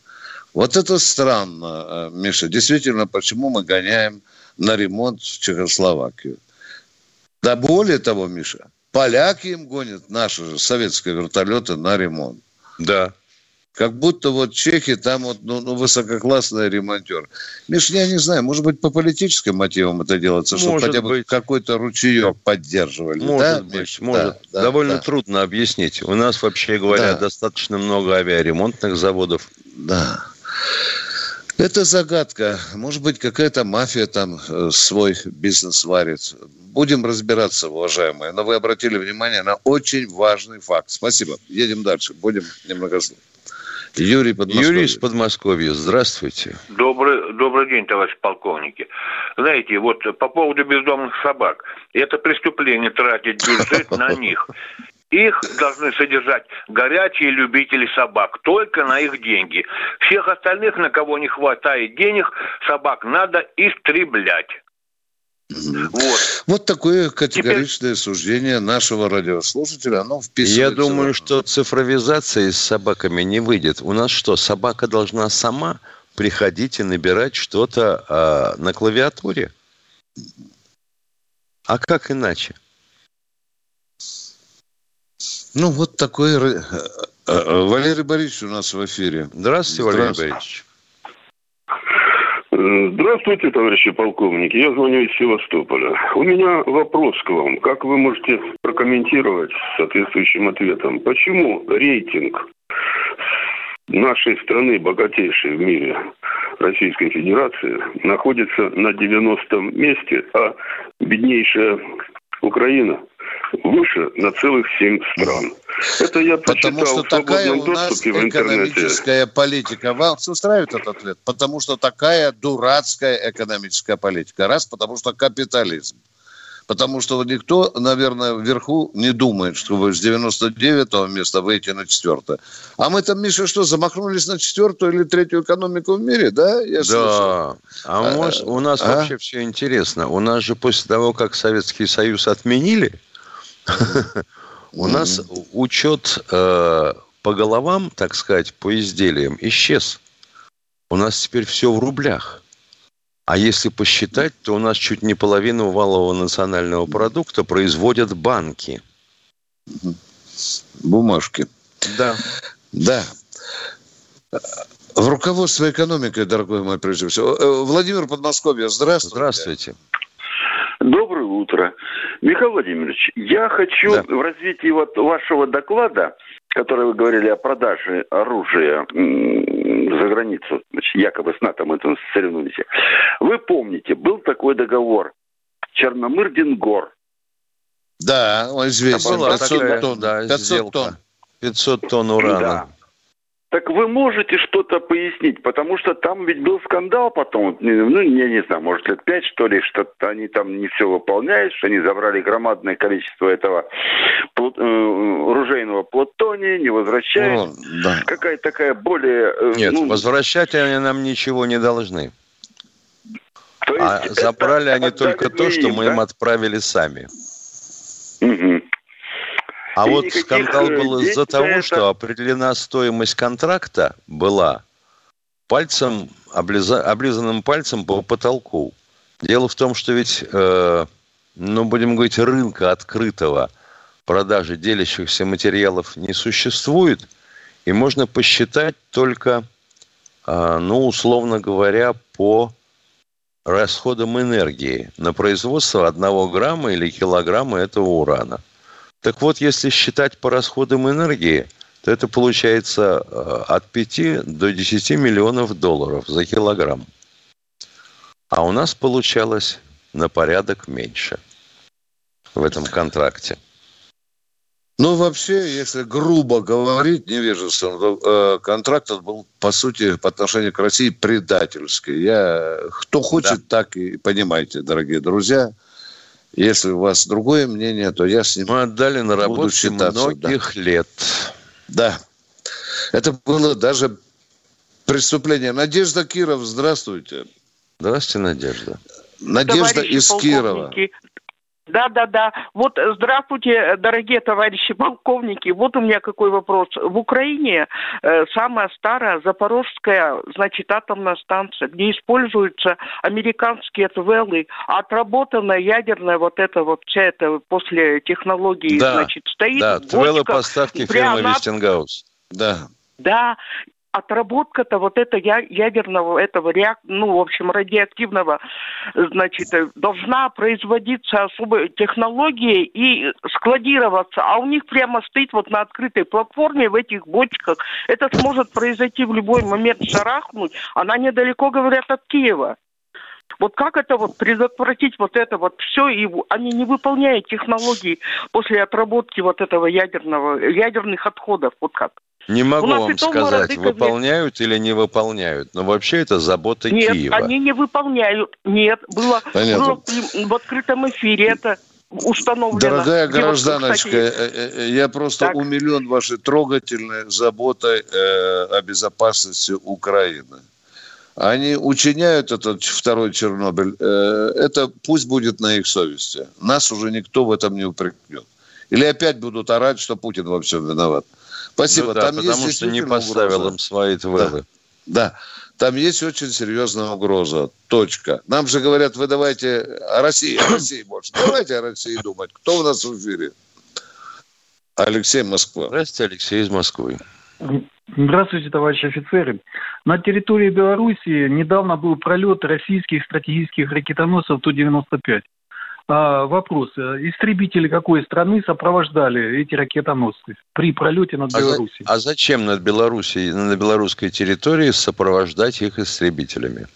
[SPEAKER 3] Вот это странно, э, Миша. Действительно, почему мы гоняем на ремонт в Чехословакию? Да более того, Миша, поляки им гонят наши же советские вертолеты на ремонт.
[SPEAKER 4] Да.
[SPEAKER 3] Как будто вот чехи там вот ну, ну, высококлассный ремонтер. Миш, я не знаю, может быть, по политическим мотивам это делается, чтобы
[SPEAKER 4] Может
[SPEAKER 3] хотя бы какой-то ручеек поддерживали.
[SPEAKER 4] Может
[SPEAKER 3] да,
[SPEAKER 4] быть,
[SPEAKER 3] Миш?
[SPEAKER 4] может.
[SPEAKER 3] Да,
[SPEAKER 4] Довольно
[SPEAKER 3] да.
[SPEAKER 4] трудно объяснить. У нас, вообще говоря,
[SPEAKER 3] Да.
[SPEAKER 4] достаточно много авиаремонтных заводов.
[SPEAKER 3] Да. Это загадка. Может быть, какая-то мафия там э, свой бизнес варит. Будем разбираться, уважаемые. Но вы обратили внимание на очень важный факт. Спасибо. Едем дальше. Будем немногословны. Юрий Подмосковье.
[SPEAKER 4] Юрий из Подмосковья, здравствуйте.
[SPEAKER 16] Добрый, добрый день, товарищ полковники. Знаете, вот по поводу бездомных собак. Это преступление тратить бюджет на них. Их должны содержать горячие любители собак, только на их деньги. Всех остальных, на кого не хватает денег, собак надо истреблять. Вот.
[SPEAKER 3] Вот такое категоричное суждение нашего радиослушателя. Оно вписывается.
[SPEAKER 4] Я думаю, что цифровизация с собаками не выйдет. У нас что, собака должна сама приходить и набирать что-то а, на клавиатуре? А как иначе?
[SPEAKER 3] Ну, вот такой... ра- э, э, Валерий Борисович у нас в эфире.
[SPEAKER 4] Здравствуйте, Валерий
[SPEAKER 3] Здравствуйте.
[SPEAKER 4] Борисович.
[SPEAKER 17] Здравствуйте, товарищи полковники. Я звоню из Севастополя. У меня вопрос к вам. Как вы можете прокомментировать соответствующим ответом? Почему рейтинг нашей страны, богатейшей в мире, Российской Федерации, находится на 90-м месте, а беднейшая Украина выше на целых семь стран? Это я
[SPEAKER 3] Потому что такая у нас экономическая политика. Вас устраивает этот ответ? Потому что такая дурацкая экономическая политика. Раз, потому что капитализм. Потому что никто, наверное, вверху не думает, что вы с 99-го места выйти на четвертое. А мы там, Миша, что, замахнулись на четвертую или третью экономику в мире, да? Я слышал.
[SPEAKER 4] Да. А,
[SPEAKER 3] А,
[SPEAKER 4] может, у нас
[SPEAKER 3] а?
[SPEAKER 4] вообще все интересно. У нас же после того, как Советский Союз отменили, у нас учет э, по головам, так сказать, по изделиям исчез. У нас теперь все в рублях. А если посчитать, то у нас чуть не половину валового национального продукта производят банки.
[SPEAKER 3] Бумажки.
[SPEAKER 4] Да.
[SPEAKER 3] Да. В руководстве экономикой, дорогой мой, прежде всего. Э, Владимир Подмосковье, здравствуйте.
[SPEAKER 4] Здравствуйте.
[SPEAKER 18] Доброе утро. Михаил Владимирович, я хочу в развитии вот вашего доклада, который вы говорили о продаже оружия за границу, значит, якобы с НАТО мы там соревнуемся. Вы помните, был такой договор Черномырдин-Гор.
[SPEAKER 3] Да, он известен.
[SPEAKER 4] Была
[SPEAKER 3] 500
[SPEAKER 4] такая,
[SPEAKER 3] тонн.
[SPEAKER 4] да,
[SPEAKER 3] 500
[SPEAKER 4] сделка.
[SPEAKER 3] тонн.
[SPEAKER 4] 500 тонн урана.
[SPEAKER 18] Да. Так вы можете что-то пояснить? Потому что там ведь был скандал потом, ну, я не знаю, может, лет пять, что ли, что они там не все выполняют, что они забрали громадное количество этого плут- э, оружейного плутония, не возвращают.
[SPEAKER 3] да.
[SPEAKER 18] Какая-то такая более... э,
[SPEAKER 4] Нет,
[SPEAKER 18] ну,
[SPEAKER 4] возвращать они нам ничего не должны. А
[SPEAKER 18] есть
[SPEAKER 4] забрали
[SPEAKER 18] это
[SPEAKER 4] они только то, что
[SPEAKER 18] им,
[SPEAKER 4] мы
[SPEAKER 18] да?
[SPEAKER 4] им отправили сами.
[SPEAKER 18] Мгм.
[SPEAKER 4] А
[SPEAKER 18] И
[SPEAKER 4] вот скандал был из-за
[SPEAKER 18] за
[SPEAKER 4] того,
[SPEAKER 18] это-
[SPEAKER 4] что определена стоимость контракта была пальцем, облиза- облизанным пальцем по потолку. Дело в том, что ведь, э, ну, будем говорить, рынка открытого продажи делящихся материалов не существует, и можно посчитать только, э, ну, условно говоря, по расходам энергии на производство одного грамма или килограмма этого урана. Так вот, если считать по расходам энергии, то это получается э, от 5 до 10 миллионов долларов за килограмм. А у нас получалось на порядок меньше в этом контракте.
[SPEAKER 3] Ну, вообще, если грубо говорить, невежественно, то э, контракт был, по сути, по отношению к России предательский. Я, кто хочет, да. так и понимайте, дорогие друзья. Если у вас другое мнение, то я с ним
[SPEAKER 4] Мы отдали на работу многих да. лет.
[SPEAKER 3] Да. Это было даже преступление. Надежда Киров, здравствуйте.
[SPEAKER 4] Здравствуйте, Надежда.
[SPEAKER 3] Надежда Товарищи из Кирова.
[SPEAKER 19] Да, да, да. Вот э, здравствуйте, дорогие товарищи полковники. Вот у меня какой вопрос. В Украине э, самая старая запорожская, значит, атомная станция, где используются американские твеллы, отработанная ядерная вот это вот вся это после технологии,
[SPEAKER 4] да,
[SPEAKER 19] значит, стоит.
[SPEAKER 4] Да, твеллы поставки фирмы Вестингаус.
[SPEAKER 3] Да.
[SPEAKER 19] Да, отработка-то вот это ядерного, этого реак, ну, в общем, радиоактивного, значит, э, должна производиться особой технологией и складироваться, а у них прямо стоит вот на открытой платформе в этих бочках. Это сможет произойти в любой момент, шарахнуть. Она недалеко, говорят, от Киева. Вот как это вот предотвратить вот это вот все, и они не выполняют технологии после отработки вот этого ядерного, ядерных отходов, вот как?
[SPEAKER 4] Не могу вам сказать, выполняют или не выполняют, но вообще это забота
[SPEAKER 19] Нет,
[SPEAKER 4] Киева.
[SPEAKER 19] Нет, они не выполняют. Нет, было, было в открытом эфире это установлено.
[SPEAKER 3] Дорогая гражданочка, кстати, э, э, я просто так. умилен вашей трогательной заботой э, о безопасности Украины. Они учиняют этот второй Чернобыль. Э, это пусть будет на их совести. Нас уже никто в этом не упрекнет. Или опять будут орать, что Путин во всем виноват. Спасибо.
[SPEAKER 4] Ну, да, Там потому есть что не поставил угроза. им свои твелы.
[SPEAKER 3] Да. да. Там есть очень серьезная угроза. Точка. Нам же говорят, вы давайте о России, о России больше. Давайте о России думать. Кто у нас в эфире? Алексей Москва.
[SPEAKER 4] Здравствуйте, Алексей из Москвы.
[SPEAKER 20] Здравствуйте, товарищи офицеры. На территории Беларуси недавно был пролет российских стратегических ракетоносцев Ту-95. А, вопрос. Истребители какой страны сопровождали эти ракетоносцы при пролете над а Беларусью?
[SPEAKER 4] За, а зачем над Белоруссией, на белорусской территории сопровождать их истребителями?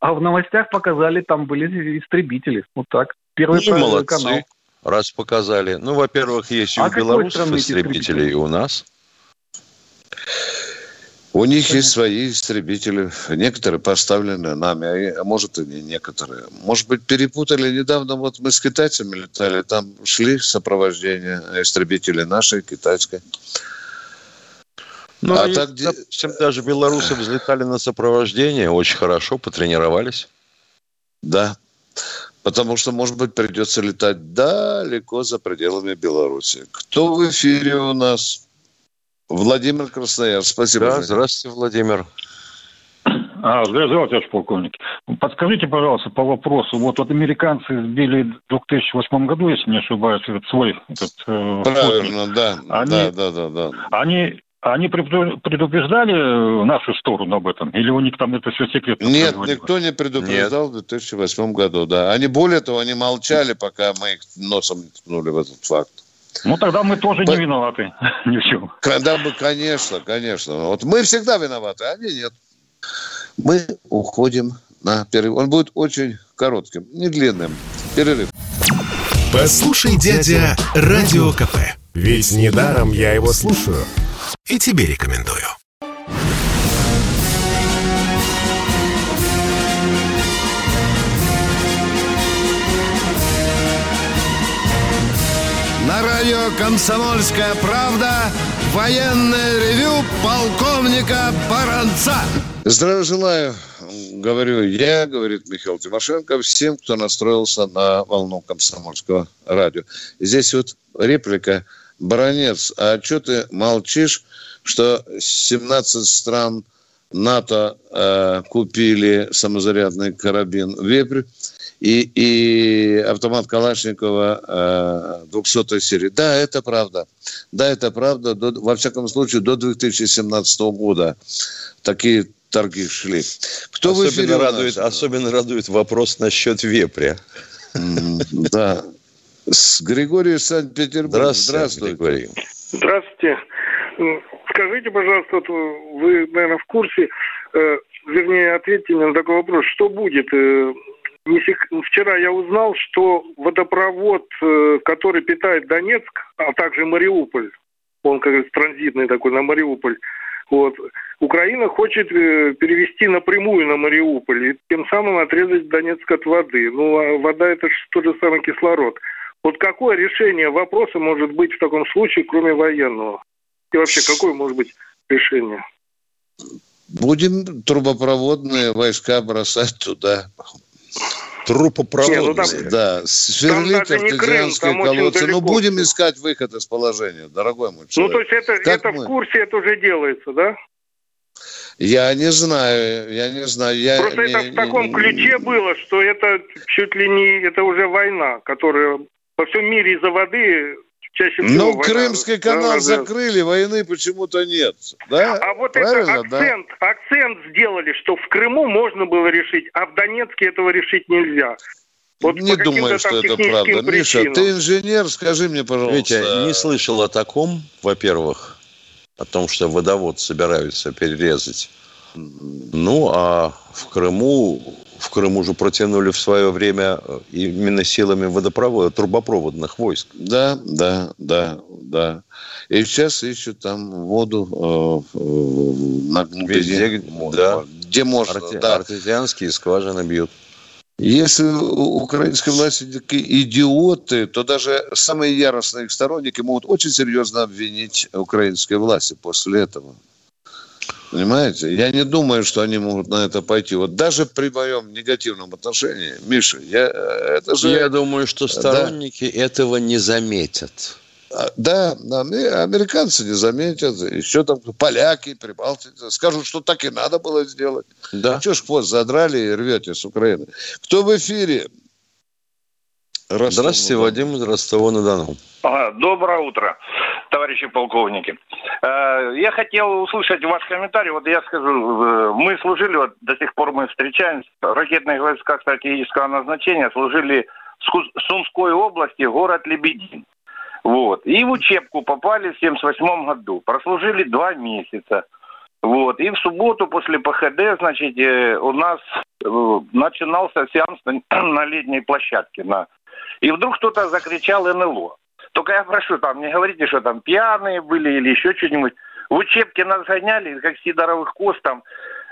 [SPEAKER 20] А в новостях показали, там были истребители. Вот так.
[SPEAKER 4] Первый ну, молодцы, канал. раз показали. Ну, во-первых, есть и а у белорусов истребители, истребители, и у нас.
[SPEAKER 3] У них есть свои истребители. Некоторые поставлены нами, а может и не некоторые. Может быть, перепутали. Недавно вот мы с китайцами летали, там шли сопровождение истребителей нашей, китайской.
[SPEAKER 4] Ну, а так, допустим, даже белорусы взлетали на сопровождение, очень хорошо, потренировались.
[SPEAKER 3] Да, потому что, может быть, придется летать далеко за пределами Беларуси. Кто в эфире у нас? Владимир Красноярск. Спасибо.
[SPEAKER 4] Да, здравствуйте, Владимир.
[SPEAKER 21] А, здравствуйте, товарищ полковник. Подскажите, пожалуйста, по вопросу. Вот, вот американцы сбили в 2008 году, если не ошибаюсь, этот свой... Этот,
[SPEAKER 3] э, Правильно, да. Они, да, да, да, да.
[SPEAKER 21] Они, они предупреждали нашу сторону об этом? Или у них там это все секретно?
[SPEAKER 3] Нет, никто не предупреждал Нет. в 2008 году, да. Они, более того, они молчали, пока мы их носом не ткнули в этот факт.
[SPEAKER 21] Ну, тогда мы тоже По... не виноваты ни в чем.
[SPEAKER 3] Когда мы, конечно, конечно. Вот мы всегда виноваты, а они нет. Мы уходим на перерыв. Он будет очень коротким, не длинным. Перерыв.
[SPEAKER 1] Послушай, дядя, Радио КП. Ведь недаром я его слушаю. И тебе рекомендую.
[SPEAKER 2] Радио «Комсомольская правда» военное ревю полковника Баранца.
[SPEAKER 3] Здравия желаю, говорю я, говорит Михаил Тимошенко, всем, кто настроился на волну комсомольского радио. Здесь вот реплика «Баронец, а что ты молчишь, что 17 стран НАТО э, купили самозарядный карабин «Вепрь» и, и автомат Калашникова э, 200 серии. Да, это правда. Да, это правда. До, во всяком случае, до 2017 года такие торги шли.
[SPEAKER 4] Кто особенно, радует, особенно радует вопрос насчет вепря.
[SPEAKER 3] Да. С Григорием Санкт-Петербург.
[SPEAKER 4] Здравствуйте, Здравствуйте, Григорий.
[SPEAKER 22] Здравствуйте. Скажите, пожалуйста, вот вы, наверное, в курсе, э, вернее, ответьте мне на такой вопрос. Что будет? Вчера я узнал, что водопровод, э, который питает Донецк, а также Мариуполь, он, как говорится, транзитный такой на Мариуполь, вот, Украина хочет э, перевести напрямую на Мариуполь и тем самым отрезать Донецк от воды. Ну, а вода это же тот же самый кислород. Вот какое решение вопроса может быть в таком случае, кроме военного? И вообще, какое может быть решение?
[SPEAKER 3] Будем трубопроводные войска бросать туда.
[SPEAKER 4] Трупопроводные. Не, ну там,
[SPEAKER 3] да, сверлить артезианские колодцы. Ну, будем искать выход из положения, дорогой мой человек.
[SPEAKER 22] Ну, то есть это, это в курсе, это уже делается, да?
[SPEAKER 3] Я не знаю, я не знаю. Я
[SPEAKER 22] Просто
[SPEAKER 3] не,
[SPEAKER 22] это в таком не, ключе было, что это чуть ли не, это уже война, которая по всем мире из-за воды чаще всего.
[SPEAKER 3] Ну, Крымский канал да, закрыли, войны почему-то нет. Да?
[SPEAKER 22] А вот Правильно, это акцент, да? акцент сделали, что в Крыму можно было решить, а в Донецке этого решить нельзя.
[SPEAKER 3] Вот не думаю, что это правда. Причинам. Миша, ты инженер, скажи мне, пожалуйста.
[SPEAKER 4] Витя, не слышал о таком, во-первых, о том, что водовод собираются перерезать. Ну, а в Крыму в Крыму уже протянули в свое время э, именно силами водопровода, трубопроводных войск.
[SPEAKER 3] Да, да, да, да. И сейчас ищут там воду э, на.
[SPEAKER 4] Везде, да.
[SPEAKER 3] Где можно. Арте, да.
[SPEAKER 4] Артезианские скважины бьют.
[SPEAKER 3] Если украинской власти такие идиоты, то даже самые яростные их сторонники могут очень серьезно обвинить украинской власти после этого. Понимаете? Я не думаю, что они могут на это пойти. Вот даже при моем негативном отношении, Миша, я, это же...
[SPEAKER 4] Я думаю, что сторонники да. этого не заметят.
[SPEAKER 3] А, да, американцы не заметят, еще там поляки, прибалты скажут, что так и надо было сделать. Да. А что ж хвост задрали и рвете с Украины? Кто в эфире?
[SPEAKER 4] Ростов Здравствуйте, Вадим из Ростова-на-Дону.
[SPEAKER 23] Доброе утро, товарищи полковники. Э, я хотел услышать ваш комментарий. Вот я скажу, э, мы служили, вот до сих пор мы встречаемся, ракетные войска стратегического назначения служили в Сумской области, город Лебедин. Вот. И в учебку попали в 78 году. Прослужили два месяца. Вот. И в субботу после ПХД, значит, э, у нас начинался сеанс на летней площадке на и вдруг кто-то закричал НЛО. Только я прошу, там, не говорите, что там пьяные были или еще что-нибудь. В учебке нас гоняли, как Сидоровых кост, там,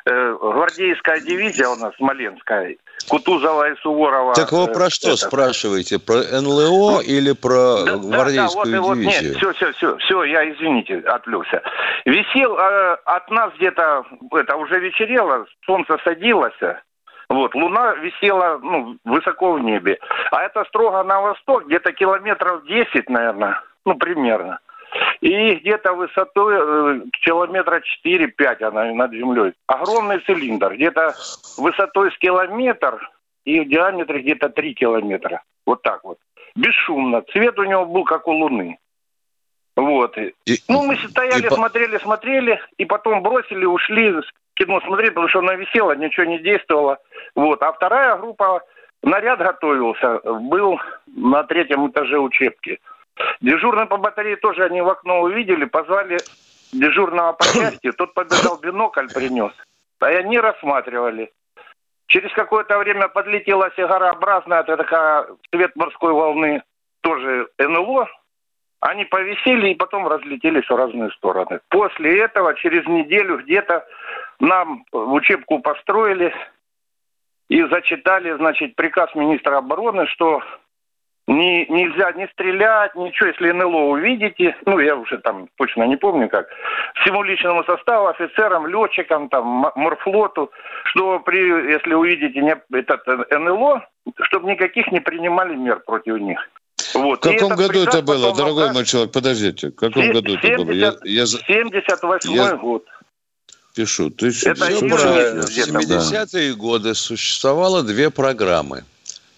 [SPEAKER 23] э, гвардейская дивизия у нас, Смоленская, Кутузова и Суворова.
[SPEAKER 4] Так вы про э, что это... спрашиваете? Про НЛО или про да, гвардейскую да, да, вот, дивизию?
[SPEAKER 23] Вот, нет, все, все, все, все, я, извините, отвлекся. Висел э, от нас где-то, это уже вечерело, солнце садилось, вот, луна висела ну, высоко в небе. А это строго на восток, где-то километров 10, наверное, ну, примерно. И где-то высотой э, километра 4-5 она над землей. Огромный цилиндр, где-то высотой с километр и в диаметре где-то 3 километра. Вот так вот. Бесшумно. Цвет у него был как у Луны. Вот. И, ну, мы стояли, и... смотрели, смотрели, и потом бросили, ушли, кино смотреть, потому что она висела, ничего не действовало. Вот. А вторая группа, наряд готовился, был на третьем этаже учебки. Дежурный по батарее тоже они в окно увидели, позвали дежурного по части, тот побежал бинокль принес. А они рассматривали. Через какое-то время подлетела сигарообразная такая цвет морской волны, тоже НЛО, они повисели и потом разлетелись в разные стороны. После этого, через неделю где-то нам учебку построили и зачитали, значит, приказ министра обороны, что не, нельзя не стрелять, ничего, если НЛО увидите, ну, я уже там точно не помню как, всему личному составу, офицерам, летчикам, там, морфлоту, что при, если увидите не, этот НЛО, чтобы никаких не принимали мер против них.
[SPEAKER 3] Вот. В каком году это было, дорогой мой человек? Подождите, в каком 70, году это было? Я,
[SPEAKER 23] я... 78 я... год.
[SPEAKER 3] пишу. Тысяча...
[SPEAKER 4] Это Все правильно. В 70-е годы существовало две программы.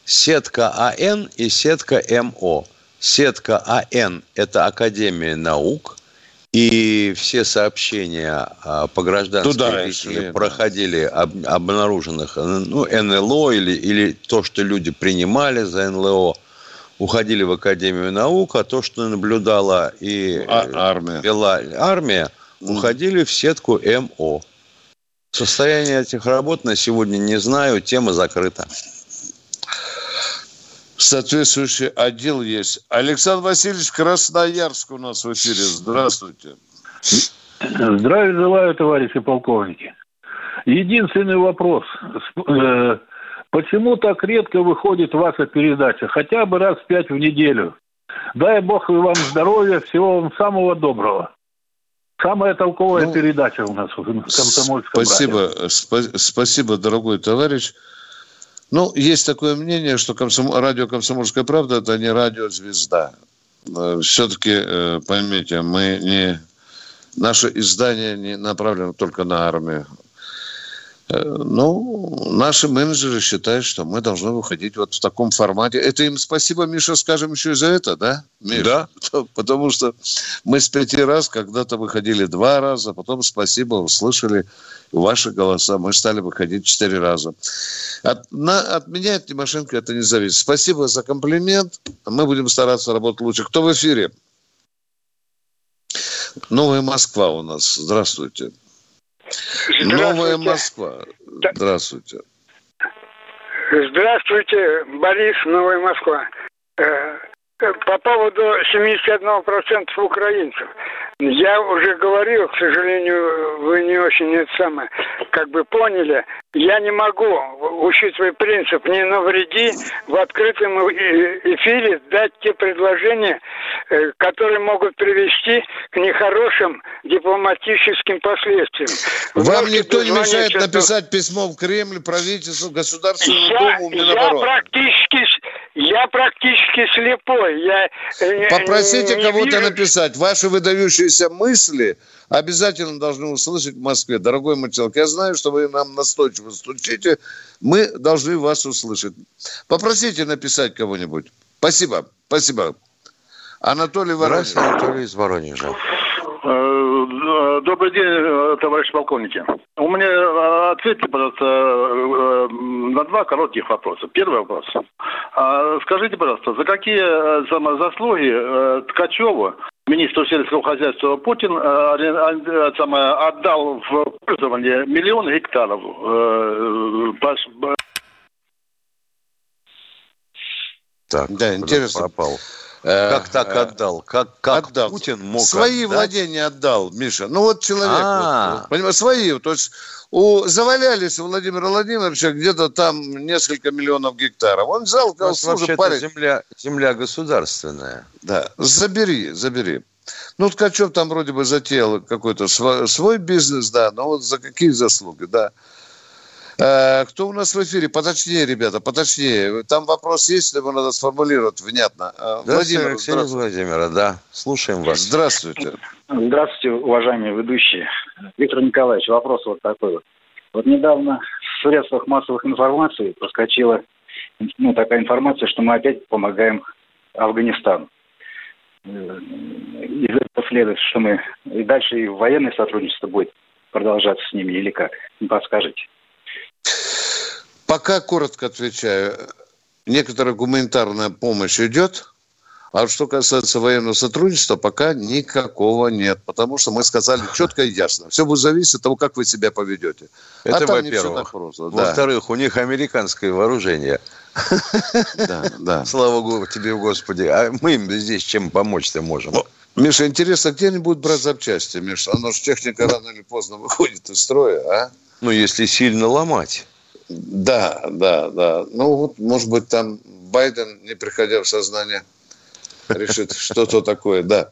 [SPEAKER 4] Сетка АН и сетка МО. Сетка АН – это Академия наук, и все сообщения а, по гражданской Туда линии проходили об, обнаруженных ну, НЛО или, или то, что люди принимали за НЛО, уходили в Академию наук, а то, что наблюдала и а, армия. вела армия, уходили в сетку МО. Состояние этих работ на сегодня не знаю, тема закрыта.
[SPEAKER 3] Соответствующий отдел есть. Александр Васильевич Красноярск у нас в эфире. Здравствуйте.
[SPEAKER 21] Здравия желаю, товарищи полковники. Единственный вопрос. Э, почему так редко выходит ваша передача? Хотя бы раз в пять в неделю. Дай Бог вам здоровья, всего вам самого доброго. Самая толковая ну, передача у нас в Комсомольском
[SPEAKER 3] Спасибо, спа- спасибо, дорогой товарищ. Ну, есть такое мнение, что комсом... радио «Комсомольская правда» – это не радиозвезда. Э, Все-таки, э, поймите, мы не... Наше издание не направлено только на армию. Э, ну, наши менеджеры считают, что мы должны выходить вот в таком формате. Это им спасибо, Миша, скажем еще и за это, да? Миша? Да. Потому что мы с пяти раз когда-то выходили два раза, потом спасибо, услышали ваши голоса. Мы стали выходить четыре раза. От, на, от меня, от Тимошенко, это не зависит. Спасибо за комплимент. Мы будем стараться работать лучше. Кто в эфире? Новая Москва у нас. Здравствуйте. Новая Москва. Здравствуйте.
[SPEAKER 24] Здравствуйте, Борис, Новая Москва. Э, по поводу 71% украинцев. Я уже говорил, к сожалению, вы не очень это самое, как бы поняли. Я не могу, учитывая принцип «не навреди», в открытом эфире дать те предложения, э, которые могут привести к нехорошим дипломатическим последствиям.
[SPEAKER 3] Вам Можете никто не мешает что написать письмо в Кремль, правительству, Государственному я, Дому, Минобороны?
[SPEAKER 24] Я практически, я практически слепой. Я
[SPEAKER 3] э, Попросите кого-то написать. Ваши выдающиеся мысли обязательно должны услышать в Москве. Дорогой мой человек, я знаю, что вы нам настойчиво стучите. Мы должны вас услышать. Попросите написать кого-нибудь. Спасибо. Спасибо. Анатолий Воронеж.
[SPEAKER 4] Анатолий из Воронежа.
[SPEAKER 25] Э, добрый день, э, товарищ полковники. У меня э, ответьте, пожалуйста, на два коротких вопроса. Первый вопрос. А скажите, пожалуйста, за какие заслуги Ткачеву, министру сельского хозяйства Путин, отдал в пользование миллион гектаров
[SPEAKER 3] так, да, интересно.
[SPEAKER 4] Пропал. Как э, так э, отдал? Как, как
[SPEAKER 3] отдал.
[SPEAKER 4] Путин мог
[SPEAKER 3] Свои
[SPEAKER 4] отдать?
[SPEAKER 3] владения отдал, Миша. Ну вот человек, вот, вот, понимаешь, свои. То есть у, завалялись у Владимира Владимировича где-то там несколько миллионов гектаров. Он взял, сказал, слушай, парень...
[SPEAKER 4] Земля, земля государственная.
[SPEAKER 3] Да, забери, забери. Ну, Ткачев там вроде бы затеял какой-то свой, свой бизнес, да, но вот за какие заслуги, да. Э, кто у нас в эфире? Поточнее, ребята, поточнее. Там вопрос есть, его надо сформулировать внятно.
[SPEAKER 4] Э, Владимир, Алексей Владимира, да. Слушаем вас.
[SPEAKER 3] Здравствуйте.
[SPEAKER 26] Здравствуйте, уважаемые ведущие. Виктор Николаевич, вопрос вот такой вот. Вот недавно в средствах массовых информации проскочила ну, такая информация, что мы опять помогаем Афганистану. Э, из этого следует, что мы и дальше и военное сотрудничество будет продолжаться с ними или как? Не подскажете.
[SPEAKER 3] Пока коротко отвечаю, некоторая гуманитарная помощь идет, а что касается военного сотрудничества, пока никакого нет, потому что мы сказали четко и ясно. Все будет зависеть от того, как вы себя поведете.
[SPEAKER 4] Это а во-первых. Во-вторых, да. у них американское вооружение. Да, да. Слава тебе, Господи. А мы им здесь чем помочь-то можем?
[SPEAKER 3] Миша, интересно, где они будут брать запчасти, Миша? Оно же техника рано или поздно выходит из строя, а?
[SPEAKER 4] Ну, если сильно ломать.
[SPEAKER 3] Да, да, да. Ну вот, может быть, там Байден, не приходя в сознание, решит что-то такое, да.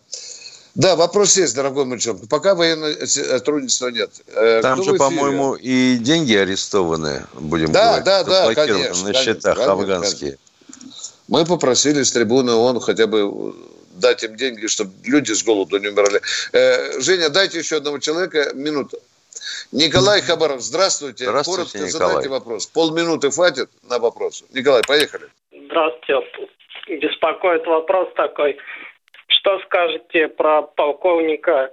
[SPEAKER 3] Да, вопрос есть, дорогой человек. Пока военного сотрудничества нет.
[SPEAKER 4] Э, там Кто же, по-моему, и деньги арестованы, будем
[SPEAKER 3] да, говорить. Да, да, да, конечно.
[SPEAKER 4] На счетах конечно, афганские.
[SPEAKER 3] Конечно. Мы попросили с трибуны ООН хотя бы дать им деньги, чтобы люди с голоду не умирали. Э, Женя, дайте еще одного человека минуту. Николай Хабаров, здравствуйте.
[SPEAKER 4] Здравствуйте,
[SPEAKER 3] Коротко
[SPEAKER 4] Николай.
[SPEAKER 3] задайте вопрос. Полминуты хватит на вопрос. Николай, поехали.
[SPEAKER 27] Здравствуйте. Беспокоит вопрос такой. Что скажете про полковника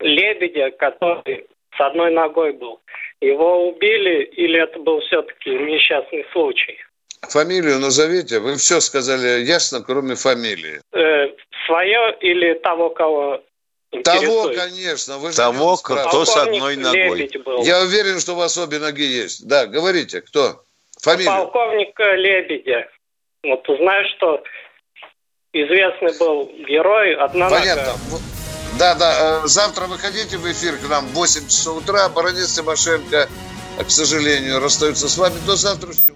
[SPEAKER 27] Лебедя, который с одной ногой был? Его убили или это был все-таки несчастный случай?
[SPEAKER 3] Фамилию назовите. Вы все сказали ясно, кроме фамилии.
[SPEAKER 27] Э, свое или того, кого
[SPEAKER 3] Того, конечно. Вы же
[SPEAKER 4] Того, кто с одной ногой.
[SPEAKER 27] Был.
[SPEAKER 3] Я уверен, что у вас обе ноги есть. Да, говорите, кто? Фамилия.
[SPEAKER 27] Полковника Лебедя. Вот знаешь, что известный был герой, одна
[SPEAKER 3] Понятно.
[SPEAKER 27] нога.
[SPEAKER 3] Да, да. э, Завтра выходите в эфир к нам в 8 часов утра. Баронец Тимошенко, к сожалению, расстается с вами до завтрашнего.